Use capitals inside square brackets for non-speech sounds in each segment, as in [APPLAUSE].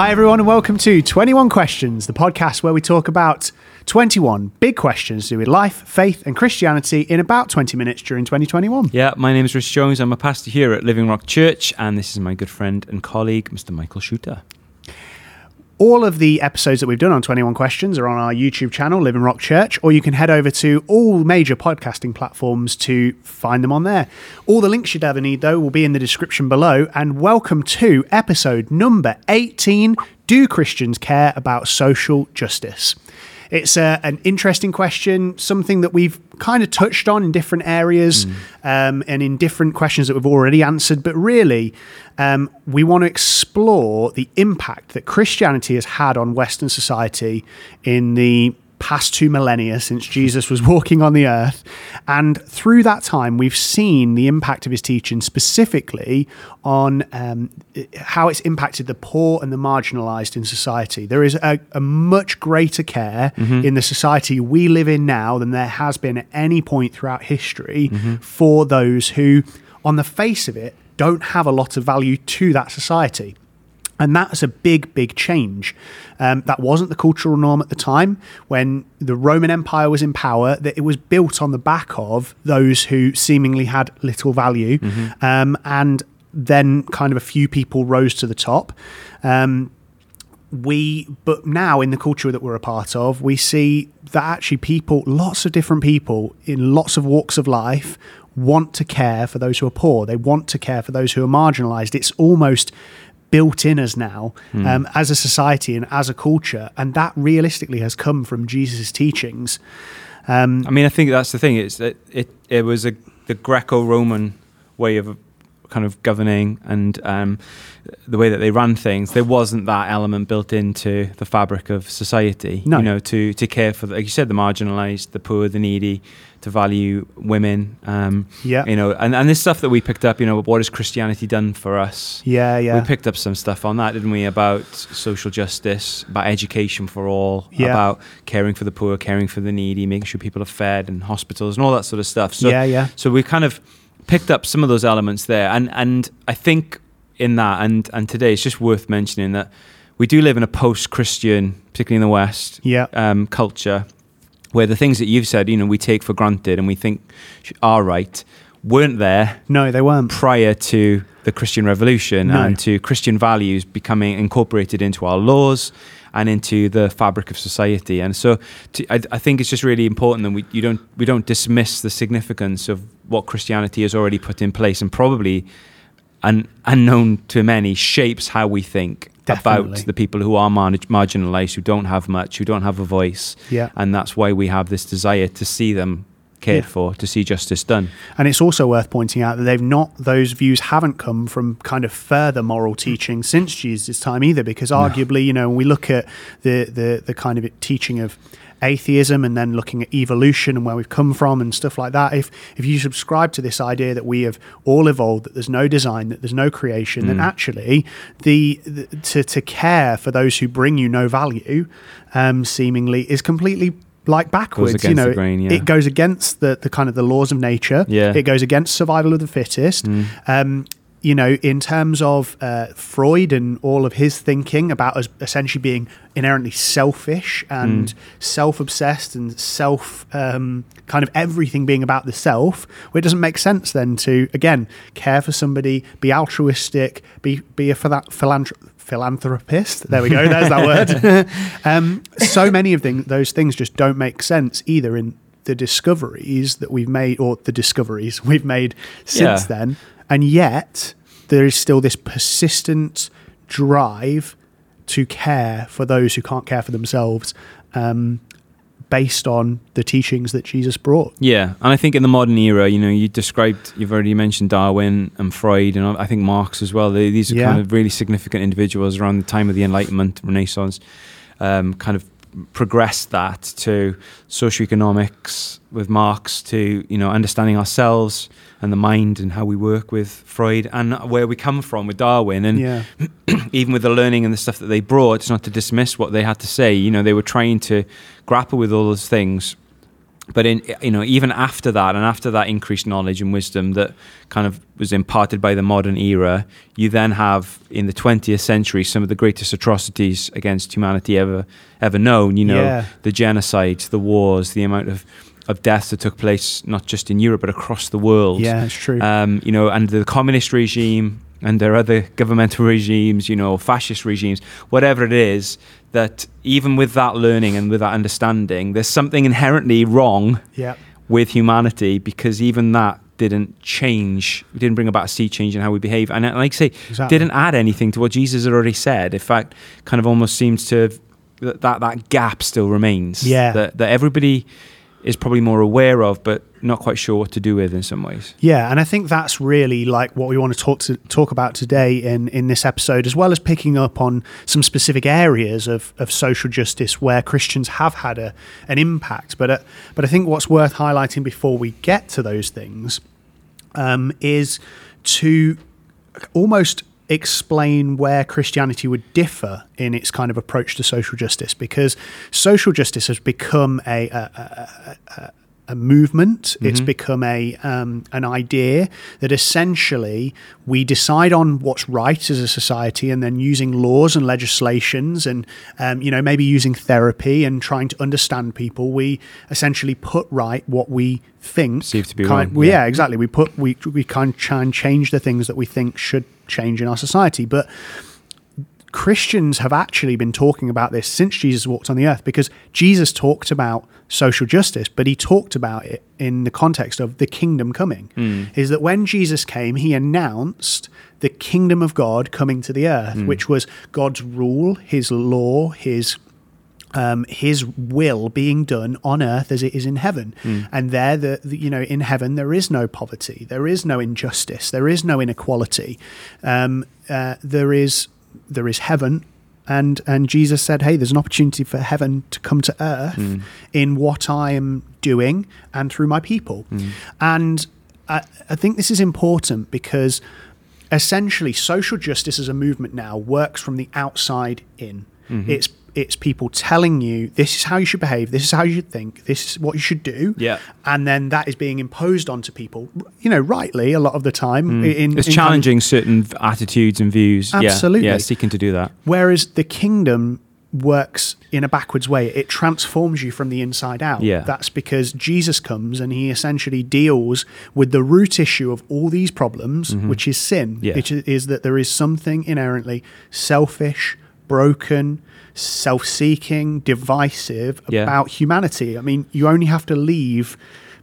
Hi, everyone, and welcome to 21 Questions, the podcast where we talk about 21 big questions to do with life, faith, and Christianity in about 20 minutes during 2021. Yeah, my name is Rich Jones. I'm a pastor here at Living Rock Church, and this is my good friend and colleague, Mr. Michael Shooter. All of the episodes that we've done on 21 Questions are on our YouTube channel, Living Rock Church, or you can head over to all major podcasting platforms to find them on there. All the links you'd ever need, though, will be in the description below. And welcome to episode number 18 Do Christians Care About Social Justice? It's a, an interesting question, something that we've kind of touched on in different areas um, and in different questions that we've already answered. But really, um, we want to explore the impact that Christianity has had on Western society in the past two millennia since Jesus was walking on the earth. And through that time, we've seen the impact of his teaching specifically on um, how it's impacted the poor and the marginalized in society. There is a, a much greater care in the society we live in now than there has been at any point throughout history for those who, on the face of it, don't have a lot of value to that society. And that's a big, big change. Um, that wasn't the cultural norm at the time when the Roman Empire was in power, that it was built on the back of those who seemingly had little value. Um, and then kind of a few people rose to the top. Um, we but now in the culture that we're a part of we see that actually people lots of different people in lots of walks of life want to care for those who are poor they want to care for those who are marginalized it's almost built in us now um, as a society and as a culture and that realistically has come from jesus teachings I mean, I think that's the thing. It's that it it was a the Greco-Roman way of kind of governing and um, the way that they ran things. There wasn't that element built into the fabric of society. No. You know, to to care for, the, like you said, the marginalised, the poor, the needy, to value women. Um, Yeah. You know, and and this stuff that we picked up. You know, what has Christianity done for us? yeah yeah We picked up some stuff on that, didn't we? About social justice, about education for all, Yeah. about caring for the poor, caring for the needy, making sure people are fed and hospitals and all that sort of stuff. So, Yeah, yeah. So we kind of picked up some of those elements there, and and I think in that and and today it's just worth mentioning that we do live in a post-Christian, particularly in the West, Yeah. um, culture where the things that you've said, you know, we take for granted and we think are right, weren't there no they weren't prior to the Christian Revolution No. and to Christian values becoming incorporated into our laws and into the fabric of society. And so, to, I, I think it's just really important that we you don't we don't dismiss the significance of what Christianity has already put in place and probably, un, unknown to many, shapes how we think. Definitely. About the people who are mar- marginalized, who don't have much, who don't have a voice, Yeah. and that's why we have this desire to see them cared Yeah. for, to see justice done. And it's also worth pointing out that they've not those views haven't come from kind of further moral teaching since Jesus' time either, because arguably, you know, when we look at the the the kind of teaching of atheism and then looking at evolution and where we've come from and stuff like that, if if you subscribe to this idea that we have all evolved, that there's no design, that there's no creation, then actually the, the to to care for those who bring you no value, um, seemingly is completely like backwards. you know, grain, yeah. it goes against the the kind of the laws of nature. Yeah. It goes against survival of the fittest. Um, you know, in terms of uh, Freud and all of his thinking about us essentially being inherently selfish and self-obsessed and self um, kind of everything being about the self, well, it doesn't make sense then to again care for somebody, be altruistic, be be a phila- philanthrop- philanthropist. There we go. There's that word. [LAUGHS] um, so many of thing, those things just don't make sense either in the discoveries that we've made or the discoveries [LAUGHS] we've made since Yeah. then. And yet there is still this persistent drive to care for those who can't care for themselves um, based on the teachings that Jesus brought. Yeah, and I think in the modern era, you know, you described, you've already mentioned Darwin and Freud, and I think Marx as well. They, these are Yeah. kind of really significant individuals around the time of the Enlightenment, Renaissance, um, kind of progressed that to socioeconomics with Marx to you know understanding ourselves and the mind and how we work with Freud and where we come from with Darwin and Yeah. [CLEARS THROAT] even with the learning and the stuff that they brought, it's not to dismiss what they had to say. You know, they were trying to grapple with all those things but in you know even after that and after that increased knowledge and wisdom that kind of was imparted by the modern era you then have in the 20th century some of the greatest atrocities against humanity ever ever known you know Yeah. the genocides the wars the amount of of deaths that took place not just in Europe but across the world Yeah, it's true. um, you know, and the communist regime and their other governmental [LAUGHS] regimes, you know, fascist regimes, whatever it is, that even with that learning and with that understanding, there's something inherently wrong yeah. with humanity because even that didn't change, didn't bring about a sea change in how we behave. And uh, like I say, Exactly. didn't add anything to what Jesus had already said. In fact, kind of almost seems to have, that, that that gap still remains. Yeah. That, that everybody is probably more aware of, but not quite sure what to do with in some ways. Yeah, and I think that's really like what we want to talk to talk about today in in this episode, as well as picking up on some specific areas of, of social justice where Christians have had a an impact. But uh, but I think what's worth highlighting before we get to those things um, is to almost explain where Christianity would differ in its kind of approach to social justice, because social justice has become a, a, a, a movement. It's become a um, an idea that essentially we decide on what's right as a society, and then using laws and legislations, and um, you know maybe using therapy and trying to understand people, we essentially put right what we think. Perceived to be kind- wrong, yeah. yeah, exactly. We put we we kind of try and change the things that we think should change in our society, but Christians have actually been talking about this since Jesus walked on the earth because Jesus talked about social justice, but he talked about it in the context of the kingdom coming. Is that when Jesus came, he announced the kingdom of God coming to the earth, which was God's rule, his law, his um, his will being done on earth as it is in heaven. And there, the, the you know, in heaven there is no poverty, there is no injustice, there is no inequality. Um, uh, there is there is heaven. And, and Jesus said, Hey, there's an opportunity for heaven to come to earth hmm. in what I am doing and through my people. Hmm. And I, I think this is important because essentially social justice as a movement now works from the outside in. Mm-hmm. It's it's people telling you this is how you should behave, this is how you should think, this is what you should do. Yeah. And then that is being imposed onto people, you know, rightly a lot of the time. In, it's in kind of- challenging certain attitudes and views. Absolutely. Yeah, seeking to do that. Whereas the kingdom works in a backwards way. It transforms you from the inside out. Yeah. That's because Jesus comes and he essentially deals with the root issue of all these problems, which is sin. Mm-hmm. Yeah. Which is that there is something inherently selfish, broken, self seeking, divisive Yeah. about humanity. I mean, you only have to leave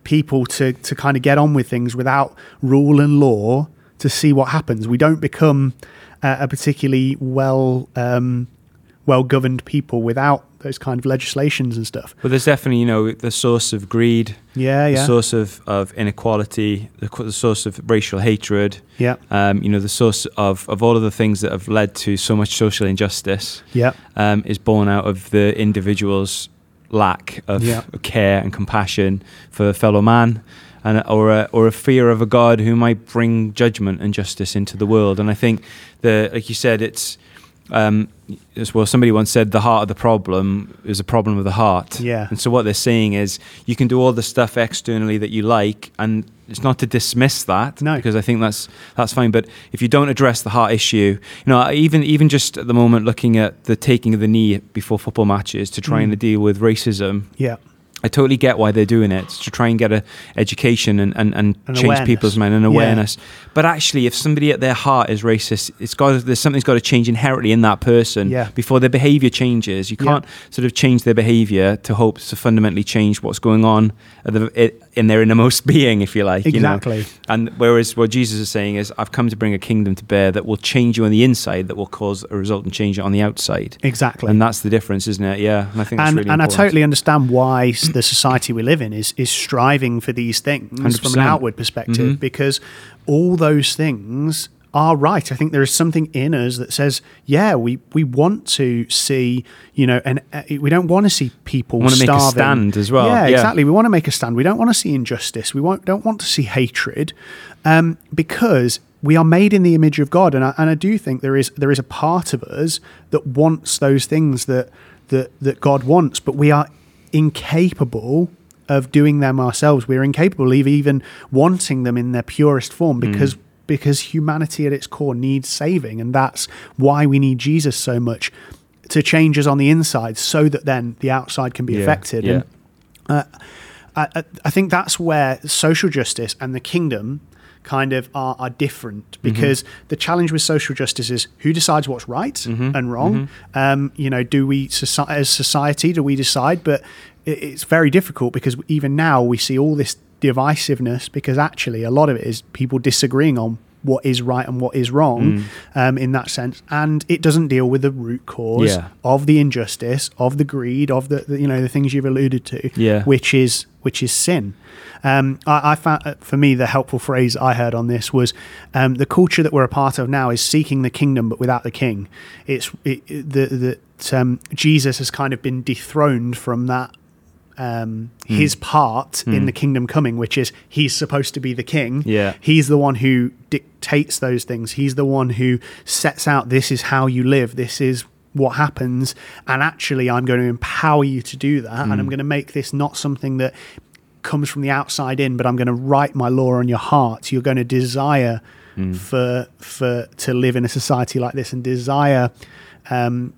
people to, to kind of get on with things without rule and law to see what happens. We don't become uh, a particularly well um, well governed people without those kind of legislations and stuff. But there's definitely, you know, the source of greed, Yeah, the yeah, source of, of inequality, the, the source of racial hatred, yeah, um, you know, the source of, of all of the things that have led to so much social injustice yeah, um, is born out of the individual's lack of Yeah. care and compassion for a fellow man. And, or, a, or a fear of a God who might bring judgment and justice into the world. And I think, the, like you said, it's um, as well. Somebody once said the heart of the problem is a problem of the heart. Yeah. And so what they're saying is you can do all the stuff externally that you like, and it's not to dismiss that. No. Because I think that's that's fine. But if you don't address the heart issue, you know, even even just at the moment looking at the taking of the knee before football matches to try Mm. and deal with racism, yeah, I totally get why they're doing it It's to try and get a education and, and, and An change awareness. people's mind and Yeah. awareness. But actually, if somebody at their heart is racist, it's got there's something's got to change inherently in that person Yeah. before their behaviour changes. You can't sort of change their behaviour to hope to fundamentally change what's going on at the, in their innermost [LAUGHS] being, if you like. you know? exactly. And whereas what Jesus is saying is, I've come to bring a kingdom to bear that will change you on the inside, that will cause a resultant change on the outside. Exactly. And that's the difference, isn't it? Yeah. And I think and really and I totally understand why the society we live in is is striving for these things from 100%. an outward perspective Mhm. because all those things are right. I think there is something in us that says, yeah, we, we want to see, you know, and uh, we don't want to see people Want to make a stand as well. Yeah, Yeah. exactly. We want to make a stand. We don't want to see injustice. We don't want to see hatred, um, because we are made in the image of God, and I, and I do think there is there is a part of us that wants those things that that that God wants, but we are incapable of doing them ourselves. We're incapable of even wanting them in their purest form because because humanity at its core needs saving, and that's why we need Jesus so much to change us on the inside, so that then the outside can be Yeah, affected. yeah. And uh, I- I think that's where social justice and the kingdom kind of are, are different mm-hmm. because the challenge with social justice is who decides what's right mm-hmm. and wrong. Mm-hmm. Um, you know, do we as society do we decide? But it, it's very difficult because even now we see all this divisiveness because actually a lot of it is people disagreeing on what is right and what is wrong um, in that sense and it doesn't deal with the root cause Yeah. of the injustice of the greed of the, the you know the things you've alluded to Yeah. which is which is sin. Um, I, I found uh, for me the helpful phrase I heard on this was um, the culture that we're a part of now is seeking the kingdom but without the king. It's it, it- the that um, Jesus has kind of been dethroned from that. Um, his part in the kingdom coming, which is he's supposed to be the king. Yeah. He's the one who dictates those things. He's the one who sets out this is how you live. This is what happens. And actually, I'm going to empower you to do that. And I'm going to make this not something that comes from the outside in, but I'm going to write my law on your heart. You're going to desire for for to live in a society like this and desire um,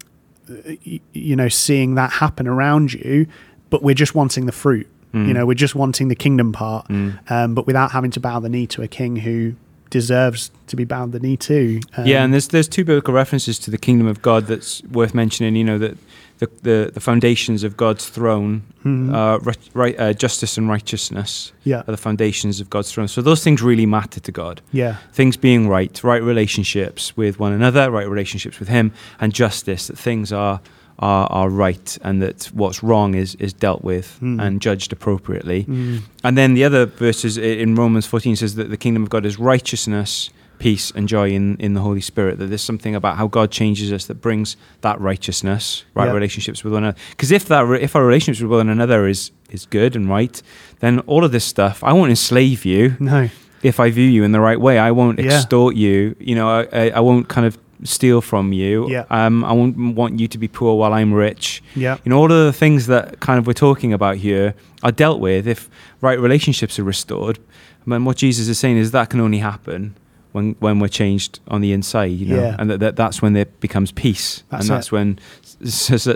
you know seeing that happen around you but we're just wanting the fruit you know we're just wanting the kingdom part um, but without having to bow the knee to a king who deserves to be bowed the knee to um, yeah, and there's there's two biblical references to the kingdom of God that's worth mentioning. You know that the the, the foundations of God's throne, uh, right, right, uh, justice and righteousness, Yeah. are the foundations of God's throne. So those things really matter to God. yeah Things being right, right relationships with one another, right relationships with Him, and justice. That things are are, are right, and that what's wrong is is dealt with Mm. and judged appropriately. Mm. And then the other verses in Romans 14 says that the kingdom of God is righteousness, peace, and joy in, in the Holy Spirit. That there's something about how God changes us that brings that righteousness, right Yeah. relationships with one another. Because if that if our relationships with one another is is good and right, then all of this stuff I won't enslave you no if I view you in the right way. I won't Yeah. extort you. You know, I, I, I won't kind of steal from you. Yeah. Um, I won't want you to be poor while I'm rich. yeah You know, all of the things that kind of we're talking about here are dealt with if right relationships are restored. And what Jesus is saying is that can only happen when when we're changed on the inside, you know, Yeah. and that, that that's when there becomes peace, That's and that's it. when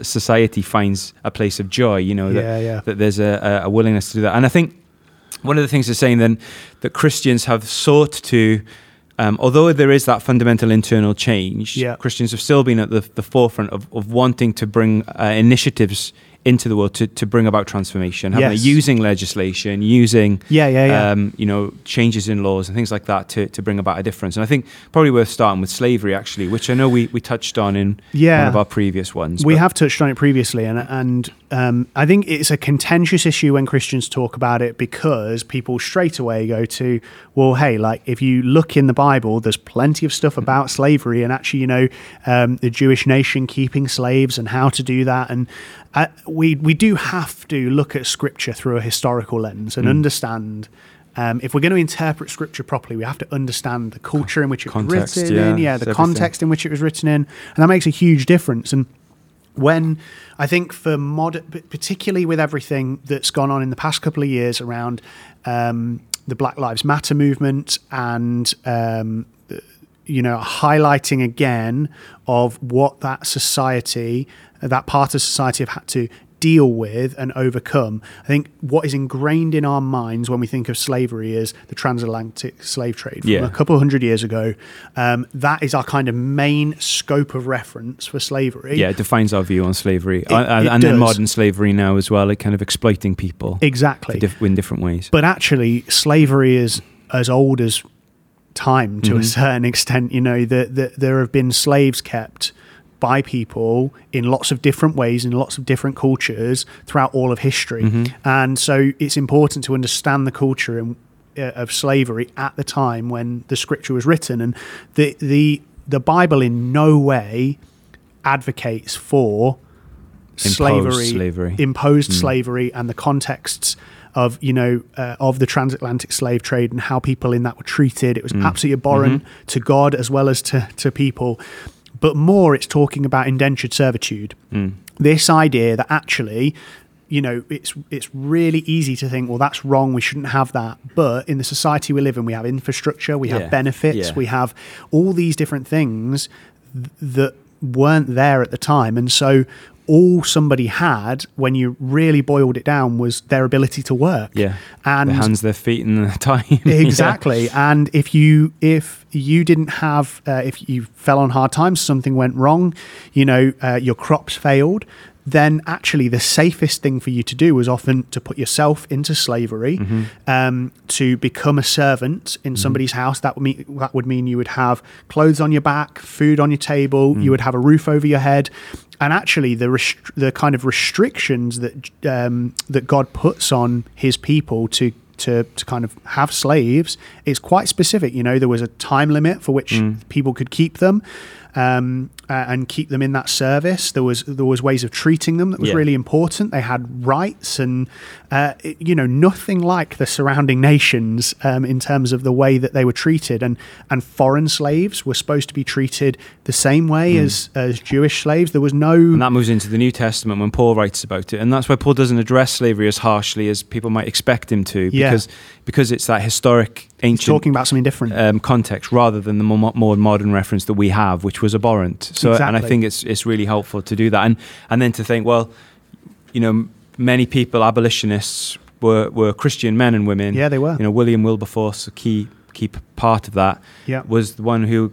society finds a place of joy. You know, that, yeah yeah that there's a, a willingness to do that. And I think one of the things they're saying then that Christians have sought to, um, although there is that fundamental internal change, Yeah. Christians have still been at the, the forefront of, of wanting to bring uh, initiatives into the world to, to bring about transformation, Yes. they? using legislation, using yeah yeah yeah um, you know changes in laws and things like that to, to bring about a difference. And I think probably worth starting with slavery actually, which I know we, we touched on in Yeah. one of our previous ones. We but- have touched on it previously, and and um, I think it's a contentious issue when Christians talk about it because people straight away go to, well, hey, like if you look in the Bible, there's plenty of stuff about slavery, and actually, you know, um, the Jewish nation keeping slaves and how to do that, and we we do have to look at Scripture through a historical lens and understand. Um, if we're going to interpret scripture properly, we have to understand the culture in which it was written yeah, in, yeah, the everything. context in which it was written in, and that makes a huge difference. And when I think for mod, particularly with everything that's gone on in the past couple of years around um, the Black Lives Matter movement and um, you know highlighting again of what that society, that part of society have had to deal with and overcome. I think what is ingrained in our minds when we think of slavery is the transatlantic slave trade from Yeah. a couple hundred years ago. Um, that is our kind of main scope of reference for slavery. yeah, it defines our view on slavery, It- and, it and then modern slavery now as well, like kind of exploiting people exactly. diff- in different ways. but actually, slavery is as old as time to a Mhm. certain [LAUGHS] extent. You know that that there have been slaves kept by people in lots of different ways in lots of different cultures throughout all of history, Mhm. and so it's important to understand the culture and, uh, of slavery at the time when the scripture was written, and the the the Bible in no way advocates for Imposed slavery, slavery. imposed Mm. slavery, and the contexts of you know uh, of the transatlantic slave trade and how people in that were treated. It was Mm. absolutely abhorrent to God as well as to to people. But more, it's talking about indentured servitude Mm. this idea that actually you know, it's it's really easy to think, well, that's wrong. We shouldn't have that. But in the society we live in, we have infrastructure, we have Yeah. benefits, Yeah. we have all these different things th- that weren't there at the time, and so all somebody had when you really boiled it down was their ability to work. Yeah. and their hands, their feet, and the [LAUGHS] time. Yeah. exactly and if you if you didn't have uh, if you fell on hard times something went wrong you know uh, your crops failed then actually the safest thing for you to do was often to put yourself into slavery Mm-hmm. um, to become a servant in somebody's house that would mean that would mean you would have clothes on your back food on your table Mm. you would have a roof over your head and actually the rest- the kind of restrictions that um, that God puts on his people to to, to kind of have slaves is quite specific. You know, there was a time limit for which people could keep them um, uh, and keep them in that service. There was there was ways of treating them that was Yeah. really important. They had rights and uh, it- you know nothing like the surrounding nations um, in terms of the way that they were treated. And and foreign slaves were supposed to be treated the same way as as Jewish slaves. There was no And that moves into the New Testament when Paul writes about it, and that's why Paul doesn't address slavery as harshly as people might expect him to, Yeah. because because it's that historic ancient talking about something different. um, context rather than the more, more modern reference that we have, which was abhorrent. So, and I think it's it's really helpful to do that, and and then to think, well, you know, many people abolitionists were were Christian men and women. Yeah, they were. You know, William Wilberforce, a key key part of that, Yeah. was the one who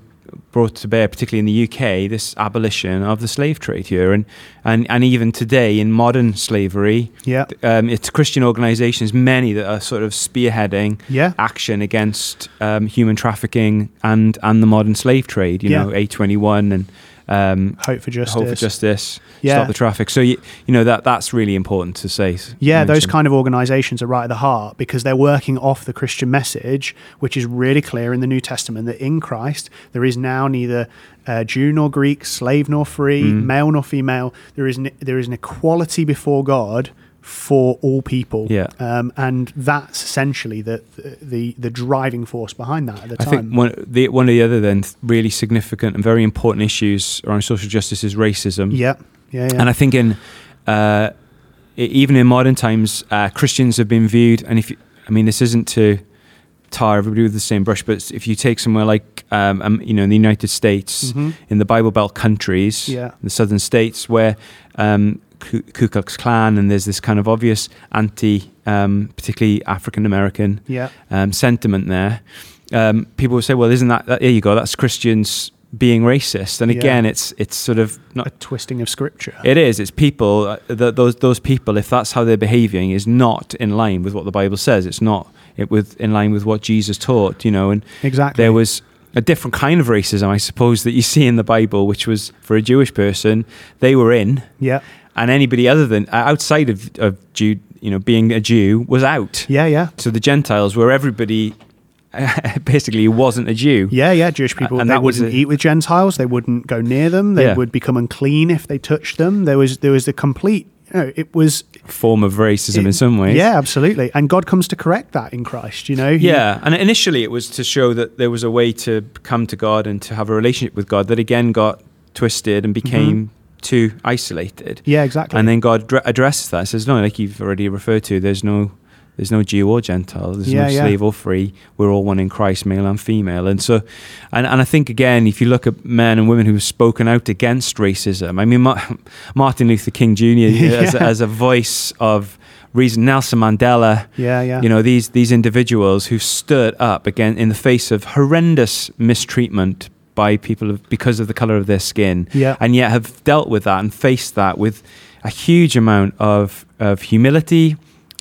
brought to bear, particularly in the UK, this abolition of the slave trade here, and and and even today in modern slavery, yeah, um, it's Christian organisations, many that are sort of spearheading yeah, action against um, human trafficking and and the modern slave trade. You Yeah. know, A twenty one and um, hope for justice. Hope for Justice, Yeah. Stop the Traffic. So you, you know that that's really important to say. Yeah, those kind of organizations are right at the heart because they're working off the Christian message, which is really clear in the New Testament that in Christ there is now neither uh, Jew nor Greek, slave nor free, Mm. male nor female. There is an, there is an equality before God for all people. Yeah. um, and that's essentially the, the the driving force behind that at the I time. think one the one of the other then really significant and very important issues around social justice is racism. yeah, yeah, yeah. And I think in uh, even in modern times, uh, Christians have been viewed. And if you, I mean, this isn't to tar everybody with the same brush, but if you take somewhere like um, um, you know in the United States, Mhm. in the Bible Belt countries, Yeah. the southern states, where um, Ku Ku Klux Klan and there's this kind of obvious anti, um, particularly African American yeah, um, sentiment there. Um, people will say, "Well, isn't that, that? There you go. That's Christians being racist." And Yeah. again, it's it's sort of not a twisting of scripture. it is. It's people. Uh, th those those people, if that's how they're behaving, is not in line with what the Bible says. It's not it with in line with what Jesus taught. You know, and exactly. there was a different kind of racism, I suppose, that you see in the Bible, which was for a Jewish person, they were in, yeah, and anybody other than outside of of Jew, you know, being a Jew was out. yeah, yeah. So the Gentiles were everybody. [LAUGHS] basically, wasn't a Jew. Yeah, yeah. Jewish people and they that wouldn't a- eat with Gentiles. They wouldn't go near them. They Yeah. would become unclean if they touched them. There was there was a complete. You know, it was Form of racism in some ways. Yeah, absolutely. And God comes to correct that in Christ. You know. He- Yeah, and initially it was to show that there was a way to come to God and to have a relationship with God that again got twisted and mm-hmm. became too isolated. Yeah, exactly. And then God dr- addresses that. Says no, like you've already referred to. There's no, there's no Jew or Gentile. There's Yeah, no yeah. slave or free. We're all one in Christ, male and female. And so, and and I think again, if you look at men and women who've spoken out against racism, I mean, Ma- [LAUGHS] Martin Luther King Jr. [LAUGHS] as, as a voice of reason, Nelson Mandela yeah, yeah. you know these these individuals who stood up again in the face of horrendous mistreatment by people because of the color of their skin Yeah. and yet have dealt with that and faced that with a huge amount of of humility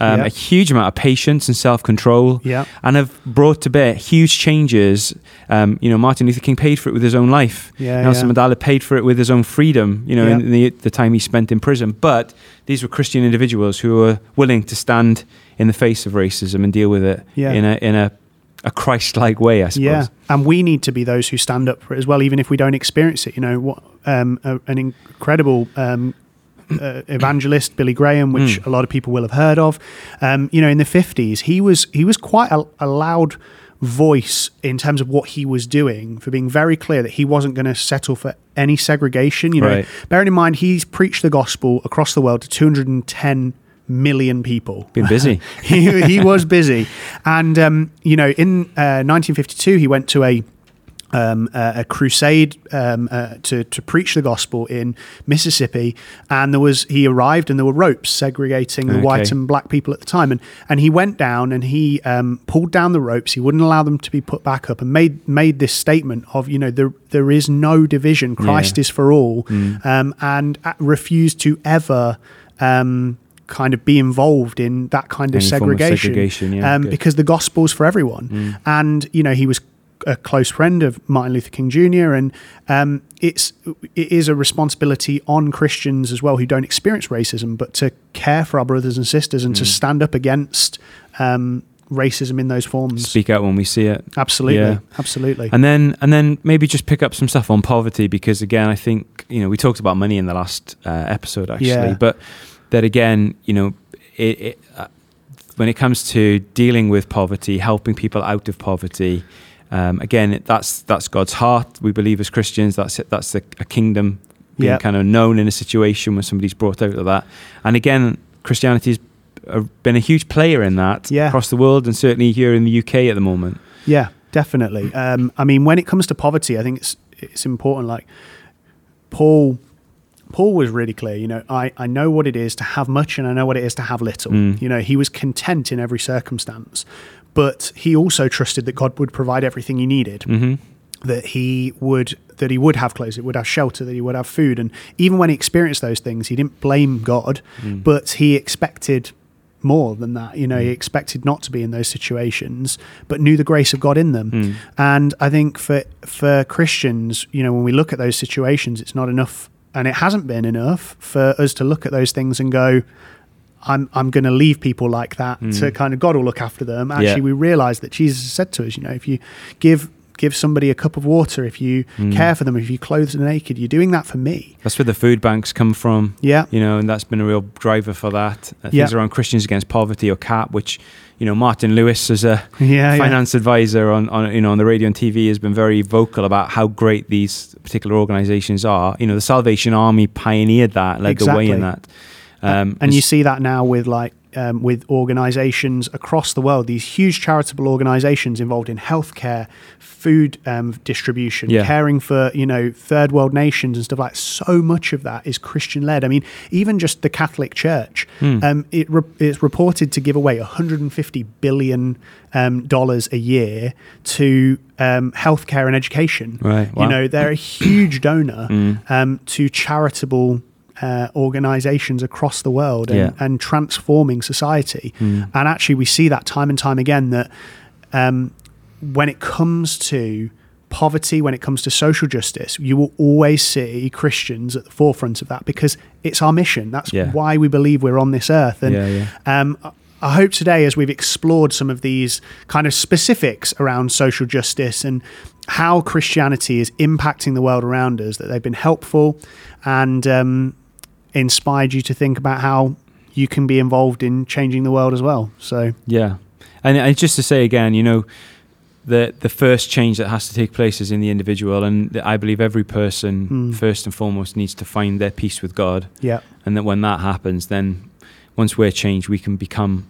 um, Yeah. a huge amount of patience and self-control Yeah. and have brought to bear huge changes um, you know Martin Luther King paid for it with his own life Yeah, Nelson. Mandela paid for it with his own freedom you know in the, the time he spent in prison but these were Christian individuals who were willing to stand in the face of racism and deal with it Yeah. in a in a a Christ-like way, I suppose. Yeah, and we need to be those who stand up for it as well, even if we don't experience it. You know, what um, a, an incredible um, uh, evangelist, Billy Graham, which Mm. a lot of people will have heard of. Um, you know, in the fifties, he was he was quite a, a loud voice in terms of what he was doing for being very clear that he wasn't going to settle for any segregation. You know, Right. bearing in mind he's preached the gospel across the world to two hundred and ten million people. Been busy. [LAUGHS] he, he was busy. And, um, you know, in uh, 1952, he went to a um, a, a crusade um, uh, to to preach the gospel in Mississippi, and there was he arrived and there were ropes segregating the Okay. white and black people at the time, and and he went down and he um, pulled down the ropes. He wouldn't allow them to be put back up, and made made this statement of you know there there is no division. Christ Yeah. is for all, Mm. um, and uh, refused to ever. Um, kind of be involved in that kind of Any form of segregation, segregation, yeah, um, because the gospel's for everyone Mm. and you know he was a close friend of Martin Luther King Jr. and um, it's it is a responsibility on Christians as well who don't experience racism, but to care for our brothers and sisters and to Mm. stand up against um, racism in those forms. Speak out when we see it. Absolutely, Yeah. absolutely. And then and then maybe just pick up some stuff on poverty because again I think you know we talked about money in the last uh, episode actually, Yeah. but that again you know it, it uh, when it comes to dealing with poverty, helping people out of poverty. Um, again, that's that's God's heart. We believe as Christians that's it, that's a, a kingdom being Yeah. kind of known in a situation where somebody's brought out of that. And again, Christianity's been a huge player in that Yeah. across the world and certainly here in the UK at the moment. Yeah, definitely. Um, I mean, when it comes to poverty, I think it's it's important. Like Paul, Paul was really clear. You know, I I know what it is to have much, and I know what it is to have little. Mm. You know, he was content in every circumstance, but he also trusted that God would provide everything he needed. hmm That he would that he would have clothes, it would have shelter, that he would have food, and even when he experienced those things, he didn't blame God, Mm. but he expected more than that. You know, he expected not to be in those situations, but knew the grace of God in them. Mm. And I think for for Christians, you know, when we look at those situations, it's not enough, and it hasn't been enough for us to look at those things and go. I'm I'm going to leave people like that Mm. to kind of God will look after them. Actually, Yeah. we realize that Jesus said to us, you know, if you give give somebody a cup of water, if you Mm. care for them, if you clothe them naked, you're doing that for me. That's where the food banks come from. Yeah, you know, and that's been a real driver for that. Uh, Yeah. Things around Christians Against Poverty or CAP, which, you know, Martin Lewis as a [LAUGHS] yeah, yeah. finance advisor on, on, you know, on the radio and TV has been very vocal about how great these particular organizations are. You know, the Salvation Army pioneered that, led the way in that. Um, and you see that now with like um, with organizations across the world these huge charitable organizations involved in healthcare food um, distribution Yeah. caring for you know third world nations and stuff like so much of that is christian led i mean even just the catholic church Hmm. um, it re- it's reported to give away 150 billion um, dollars a year to um, healthcare and education Right, wow. you know they're a huge donor Mm. um, to charitable uh, organizations across the world and, Yeah. and transforming society. Mm. And actually, we see that time and time again that um, when it comes to poverty, when it comes to social justice, you will always see Christians at the forefront of that because it's our mission. That's Yeah. why we believe we're on this earth. And yeah, um, I hope today, as we've explored some of these kind of specifics around social justice and how Christianity is impacting the world around us, that they've been helpful and um, inspired you to think about how you can be involved in changing the world as well. So, Yeah, and, and just to say again, you know, the the first change that has to take place is in the individual, and I believe every person Mm. first and foremost needs to find their peace with God, yeah, and that when that happens, then once we're changed, we can become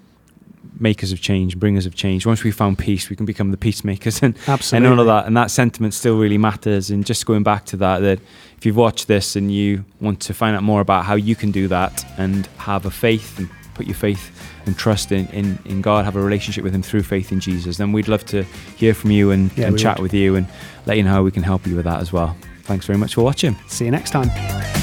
makers of change, bringers of change. Once we found peace, we can become the peacemakers, [LAUGHS] and absolutely. and all of that. And that sentiment still really matters. And just going back to that, that if you've watched this and you want to find out more about how you can do that and have a faith and put your faith and trust in, in, in God, have a relationship with Him through faith in Jesus, then we'd love to hear from you and, Yeah, and chat would. with you and let you know how we can help you with that as well. Thanks very much for watching. See you next time.